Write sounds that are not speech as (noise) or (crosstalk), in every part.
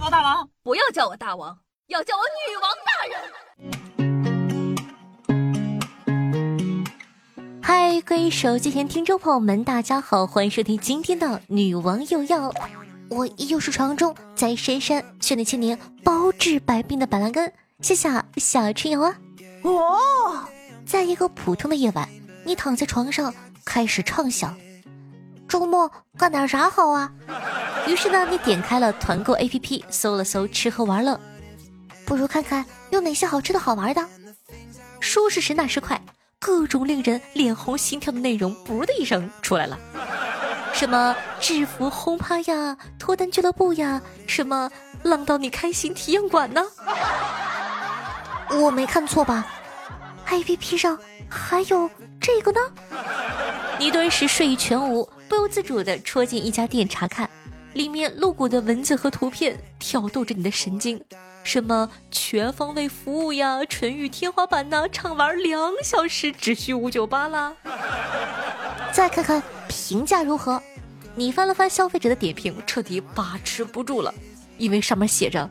好大王，不要叫我大王，要叫我女王大人。嗨，各位手机前听众朋友们，大家好，欢迎收听今天的女王又要。我依旧是传说中在深山训练千年、包治百病的板蓝根，谢谢小春瑶啊。哦，在一个普通的夜晚，你躺在床上开始畅想，周末干点啥好啊？于是呢，你点开了团购 APP，搜了搜吃喝玩乐，不如看看有哪些好吃的好玩的。说时迟，那时快，各种令人脸红心跳的内容，噗的一声出来了。什么制服轰趴呀，脱单俱乐部呀，什么浪到你开心体验馆呢？我没看错吧？APP 上还有这个呢？你顿时睡意全无，不由自主的戳进一家店查看。里面露骨的文字和图片挑逗着你的神经，什么全方位服务呀，纯欲天花板呐，畅玩两小时只需五九八啦。再看看评价如何？你翻了翻消费者的点评，彻底把持不住了，因为上面写着：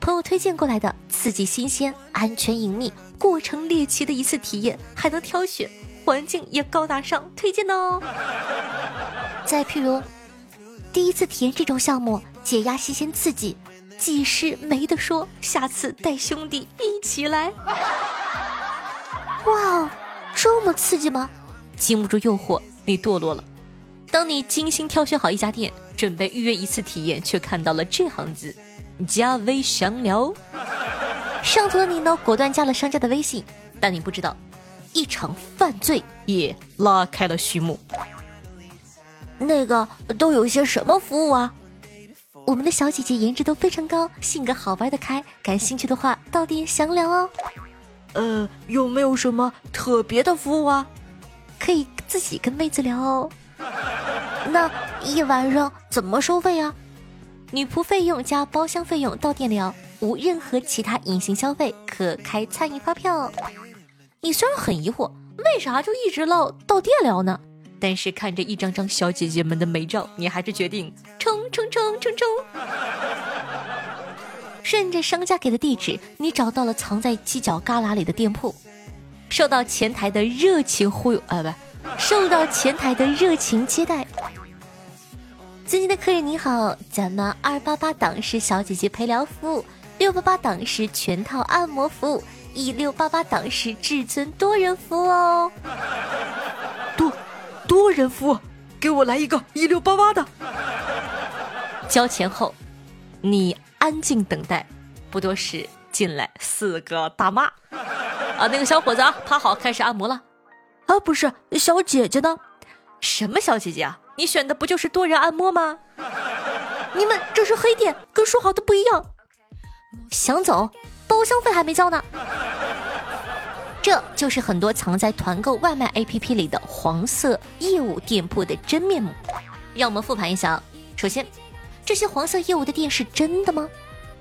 朋友推荐过来的，刺激新鲜、安全隐秘、过程猎奇的一次体验，还能挑选，环境也高大上，推荐的哦。(laughs) 再譬如。第一次体验这种项目，解压新鲜刺激，技师没得说，下次带兄弟一起来。哇哦，这么刺激吗？经不住诱惑，你堕落了。当你精心挑选好一家店，准备预约一次体验，却看到了这行字：加微详聊。上头的你呢，果断加了商家的微信，但你不知道，一场犯罪也拉开了序幕。那个都有一些什么服务啊？我们的小姐姐颜值都非常高，性格好玩的开，感兴趣的话到店详聊哦。呃，有没有什么特别的服务啊？可以自己跟妹子聊哦。那一晚上怎么收费啊？女仆费用加包厢费用到店聊，无任何其他隐形消费，可开餐饮发票。你虽然很疑惑，为啥就一直唠到店聊呢？但是看着一张张小姐姐们的美照，你还是决定冲冲冲冲冲！顺着商家给的地址，你找到了藏在犄角旮旯里的店铺，受到前台的热情忽悠啊，不，受到前台的热情接待。尊敬的客人你好，咱们二八八档是小姐姐陪聊服务，六八八档是全套按摩服务，一六八八档是至尊多人服务哦。多。人服务，给我来一个一六八八的。交钱后，你安静等待。不多时，进来四个大妈。啊，那个小伙子啊，趴好，开始按摩了。啊，不是，小姐姐呢？什么小姐姐啊？你选的不就是多人按摩吗？你们这是黑店，跟说好的不一样。想走，包厢费还没交呢。这就是很多藏在团购外卖 APP 里的黄色业务店铺的真面目。让我们复盘一下。首先，这些黄色业务的店是真的吗？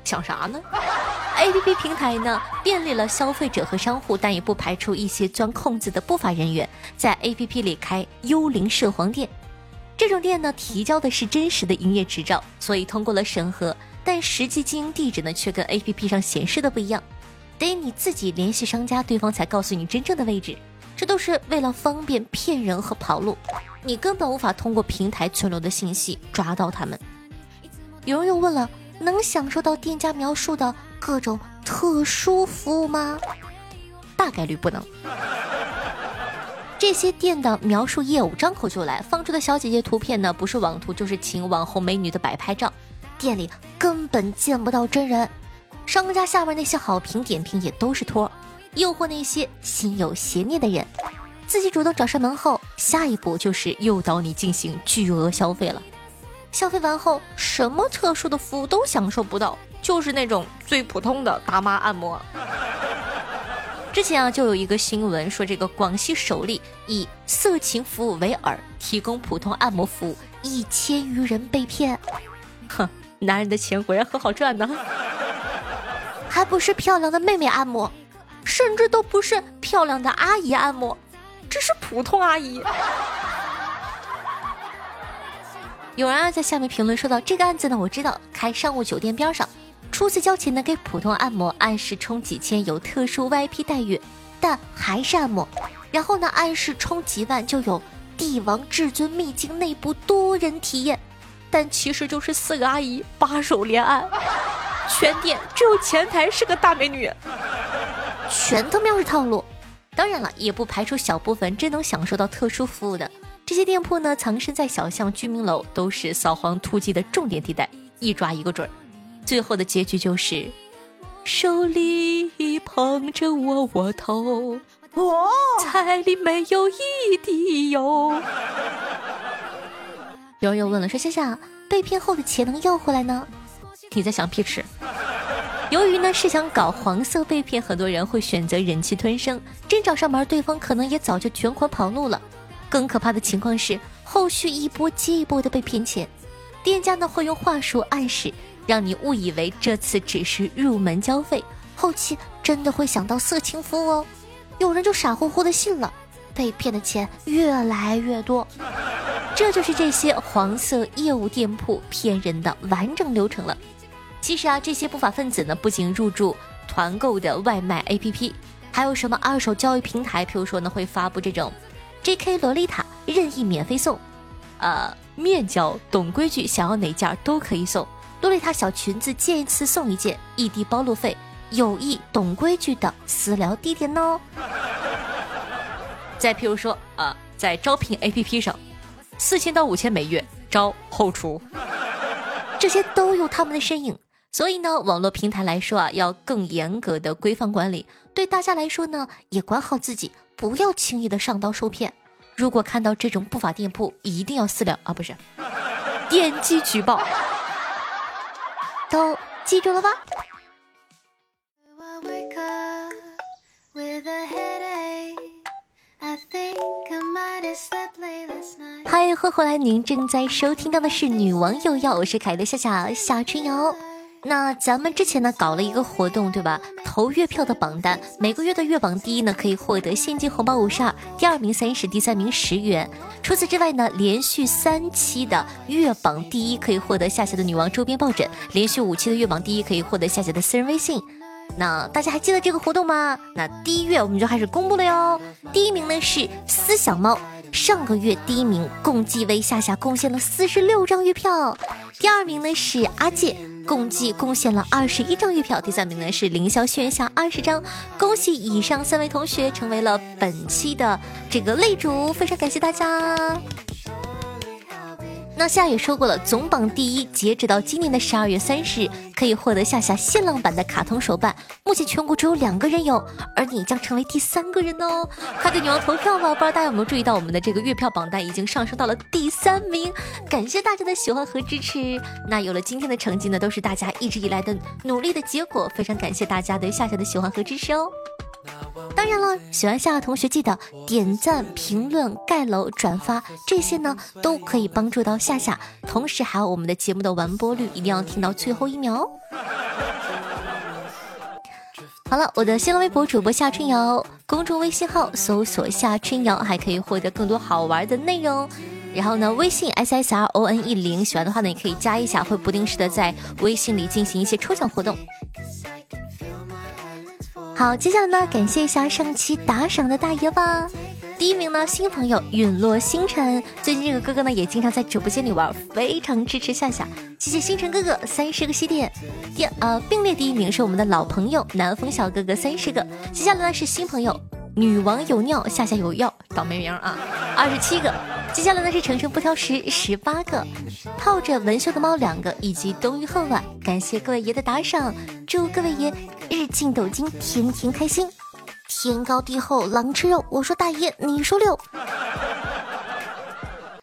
想啥呢？(laughs) APP 平台呢，便利了消费者和商户，但也不排除一些钻空子的不法人员在 APP 里开幽灵涉黄店。这种店呢，提交的是真实的营业执照，所以通过了审核，但实际经营地址呢，却跟 APP 上显示的不一样。得你自己联系商家，对方才告诉你真正的位置，这都是为了方便骗人和跑路，你根本无法通过平台存留的信息抓到他们。有人又问了，能享受到店家描述的各种特殊服务吗？大概率不能。这些店的描述业务张口就来，放出的小姐姐图片呢，不是网图就是请网红美女的摆拍照，店里根本见不到真人。商家下面那些好评点评也都是托，诱惑那些心有邪念的人，自己主动找上门后，下一步就是诱导你进行巨额消费了。消费完后，什么特殊的服务都享受不到，就是那种最普通的大妈按摩。之前啊，就有一个新闻说，这个广西首例以色情服务为饵，提供普通按摩服务，一千余人被骗。哼，男人的钱果然很好赚呢。还不是漂亮的妹妹按摩，甚至都不是漂亮的阿姨按摩，只是普通阿姨。(laughs) 有人啊在下面评论说到这个案子呢，我知道开商务酒店边上，初次交钱呢给普通按摩，按时充几千有特殊 VIP 待遇，但还是按摩。然后呢按时充几万就有帝王至尊秘境内部多人体验，但其实就是四个阿姨把手连按，(laughs) 全店只有前台是个大美女，全他喵是套路。当然了，也不排除小部分真能享受到特殊服务的。这些店铺呢，藏身在小巷、居民楼，都是扫黄突击的重点地带，一抓一个准儿。最后的结局就是，手里捧着窝窝头，菜里没有一滴油。(laughs) 有人又问了，说夏夏，被骗后的钱能要回来呢？你在想屁吃？由于呢是想搞黄色被骗，很多人会选择忍气吞声，真找上门，对方可能也早就卷款跑路了。更可怕的情况是，后续一波接一波的被骗钱，店家呢会用话术暗示，让你误以为这次只是入门交费，后期真的会想到色情服务哦。有人就傻乎乎的信了，被骗的钱越来越多。这就是这些黄色业务店铺骗人的完整流程了。其实啊，这些不法分子呢，不仅入驻团购的外卖 APP，还有什么二手交易平台，譬如说呢会发布这种。J.K. 洛丽塔任意免费送，呃，面交懂规矩，想要哪件都可以送。洛丽塔小裙子见一次送一件，异地包路费，有意懂规矩的私聊地点哦。(laughs) 再譬如说，呃，在招聘 A.P.P 上，四千到五千每月招后厨，(laughs) 这些都有他们的身影。所以呢，网络平台来说啊，要更严格的规范管理；对大家来说呢，也管好自己。不要轻易的上当受骗，如果看到这种不法店铺，一定要私聊啊，不是，点击举报，(laughs) 都记住了吧？嗨，欢迎回来，您正在收听到的是《女王又要》，我是凯的夏夏夏春瑶。那咱们之前呢搞了一个活动，对吧？投月票的榜单，每个月的月榜第一呢可以获得现金红包五十二，第二名三十，第三名十元。除此之外呢，连续三期的月榜第一可以获得夏夏的女王周边抱枕，连续五期的月榜第一可以获得夏夏的私人微信。那大家还记得这个活动吗？那第一月我们就开始公布了哟。第一名呢是思想猫，上个月第一名，共计为夏夏贡献了四十六张月票。第二名呢是阿健。共计贡献了二十一张月票，第三名呢是凌霄轩下二十张，恭喜以上三位同学成为了本期的这个擂主，非常感谢大家。那夏也说过了，总榜第一，截止到今年的十二月三十日，可以获得夏夏限量版的卡通手办。目前全国只有两个人有，而你将成为第三个人哦！快给女王投票吧！不知道大家有没有注意到，我们的这个月票榜单已经上升到了第三名，感谢大家的喜欢和支持。那有了今天的成绩呢，都是大家一直以来的努力的结果，非常感谢大家对夏夏的喜欢和支持哦。当然了，喜欢夏夏同学记得点赞、评论、盖楼、转发，这些呢都可以帮助到夏夏。同时还有我们的节目的完播率，一定要听到最后一秒哦。好了，我的新浪微博主播夏春瑶，公众微信号搜索夏春瑶，还可以获得更多好玩的内容。然后呢，微信 s s r o n 一零，喜欢的话呢也可以加一下，会不定时的在微信里进行一些抽奖活动。好，接下来呢，感谢一下上期打赏的大爷吧。第一名呢，新朋友陨落星辰，最近这个哥哥呢也经常在直播间里玩，非常支持夏夏，谢谢星辰哥哥三十个喜点。第呃并列第一名是我们的老朋友南风小哥哥三十个，接下来呢是新朋友。女王有尿，夏夏有药，倒霉名啊！二十七个，接下来呢是程程不挑食，十八个，泡着文秀的猫两个，以及冬雨恨晚，感谢各位爷的打赏，祝各位爷日进斗金，天天开心，天高地厚，狼吃肉。我说大爷，你说六。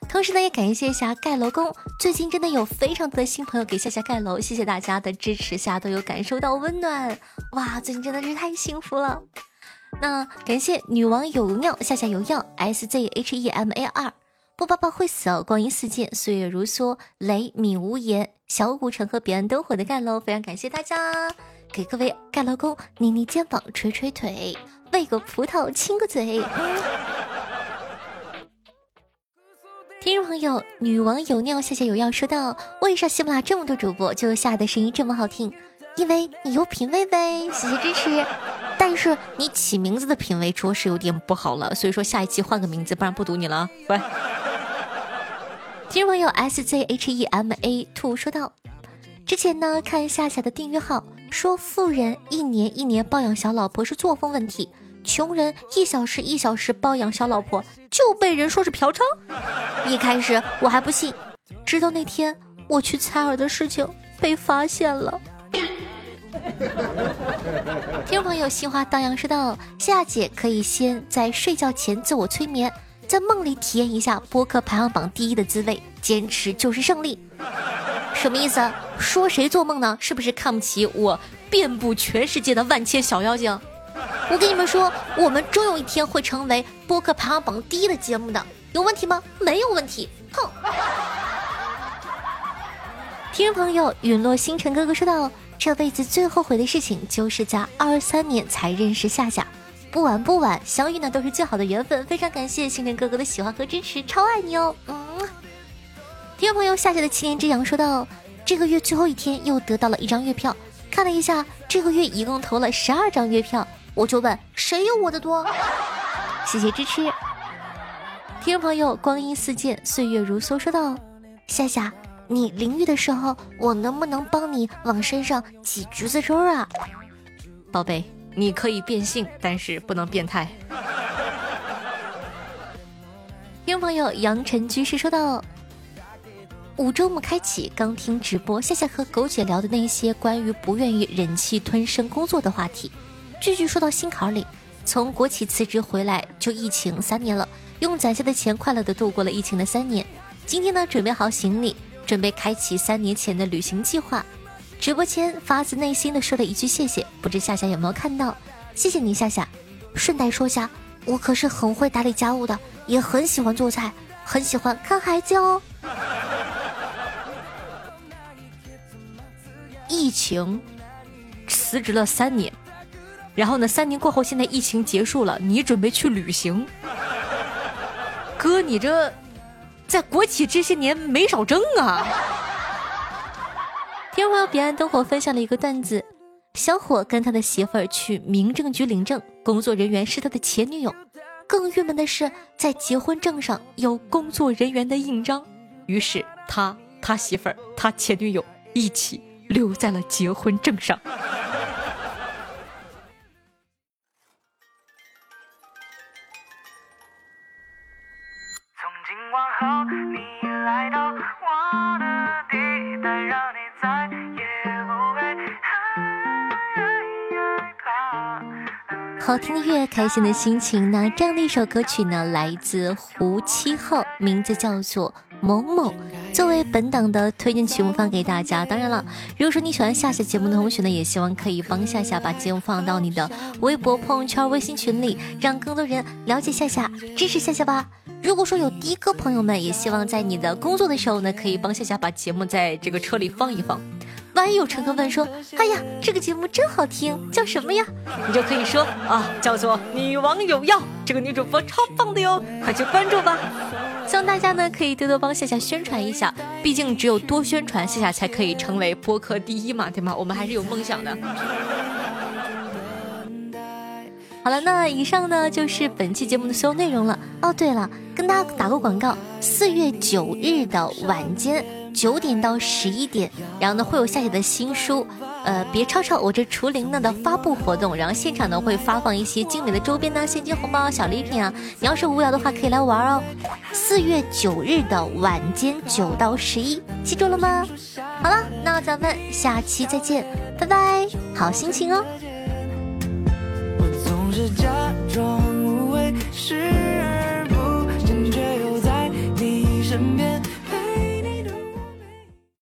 同时呢，也感谢一下盖楼工，最近真的有非常多的新朋友给夏夏盖楼，谢谢大家的支持，夏都有感受到温暖，哇，最近真的是太幸福了。那感谢女王有尿，夏夏有药，S Z H E M A R，不爸爸会死哦，光阴似箭，岁月如梭，雷米无言，小古城和彼岸灯火的盖楼，非常感谢大家，给各位盖楼工捏捏肩膀，捶捶腿，喂个葡萄，亲个嘴。听众朋友，女王有尿夏夏有药说道：“为啥喜马拉这么多主播，就下的声音这么好听？因为你有品味呗，谢谢支持。但是你起名字的品味着实有点不好了，所以说下一期换个名字，不然不读你了。喂。听众朋友 S Z H E M A Two 说道：“之前呢看夏夏的订阅号说，富人一年一年包养小老婆是作风问题。”穷人一小时一小时包养小老婆，就被人说是嫖娼。一开始我还不信，直到那天我去采耳的事情被发现了。听众朋友，心花荡漾说道：夏姐可以先在睡觉前自我催眠，在梦里体验一下播客排行榜第一的滋味，坚持就是胜利。什么意思？说谁做梦呢？是不是看不起我遍布全世界的万千小妖精？我跟你们说，我们终有一天会成为播客排行榜第一的节目的，有问题吗？没有问题。哼！听众朋友，陨落星辰哥哥说道：“这辈子最后悔的事情，就是在二三年才认识夏夏。不晚不晚，相遇呢都是最好的缘分。非常感谢星辰哥哥的喜欢和支持，超爱你哦。嗯。听众朋友，夏夏的七年之痒说道：“这个月最后一天又得到了一张月票，看了一下，这个月一共投了十二张月票。”我就问谁有我的多？谢谢支持，听众朋友，光阴似箭，岁月如梭，说道：夏夏，你淋浴的时候，我能不能帮你往身上挤橘子汁儿啊？宝贝，你可以变性，但是不能变态。(laughs) 听众朋友，杨晨居士说道：五周目开启，刚听直播，夏夏和狗姐聊的那些关于不愿意忍气吞声工作的话题。句句说到心坎里。从国企辞职回来就疫情三年了，用攒下的钱快乐的度过了疫情的三年。今天呢，准备好行李，准备开启三年前的旅行计划。直播间发自内心的说了一句谢谢，不知夏夏有没有看到？谢谢你，夏夏。顺带说下，我可是很会打理家务的，也很喜欢做菜，很喜欢看孩子哦。疫情辞职了三年。然后呢？三年过后，现在疫情结束了，你准备去旅行？哥，你这在国企这些年没少挣啊！天花彼岸灯火分享了一个段子：小伙跟他的媳妇儿去民政局领证，工作人员是他的前女友。更郁闷的是，在结婚证上有工作人员的印章。于是他、他媳妇儿、他前女友一起留在了结婚证上。好听的乐，开心的心情。那这样的一首歌曲呢，来自胡七号，名字叫做《某某》，作为本档的推荐曲目放给大家。当然了，如果说你喜欢夏夏节目的同学呢，也希望可以帮夏夏把节目放到你的微博、朋友圈、微信群里，让更多人了解夏夏，支持夏夏吧。如果说有的哥朋友们，也希望在你的工作的时候呢，可以帮夏夏把节目在这个车里放一放。万一有乘客问说：“哎呀，这个节目真好听，叫什么呀？” (laughs) 你就可以说啊，叫做《女王有药》，这个女主播超棒的哟，快去关注吧！(laughs) 希望大家呢可以多多帮夏夏宣传一下，毕竟只有多宣传，夏夏才可以成为播客第一嘛，对吗？我们还是有梦想的。(laughs) 好了，那以上呢就是本期节目的所有内容了。哦，对了，跟大家打个广告，四月九日的晚间。九点到十一点，然后呢会有夏夏的新书，呃，别吵吵，我这除灵呢的发布活动，然后现场呢会发放一些精美的周边呢、现金红包、小礼品啊。你要是无聊的话，可以来玩哦。四月九日的晚间九到十一，记住了吗？好了，那咱们下期再见，拜拜，好心情哦。我总是假装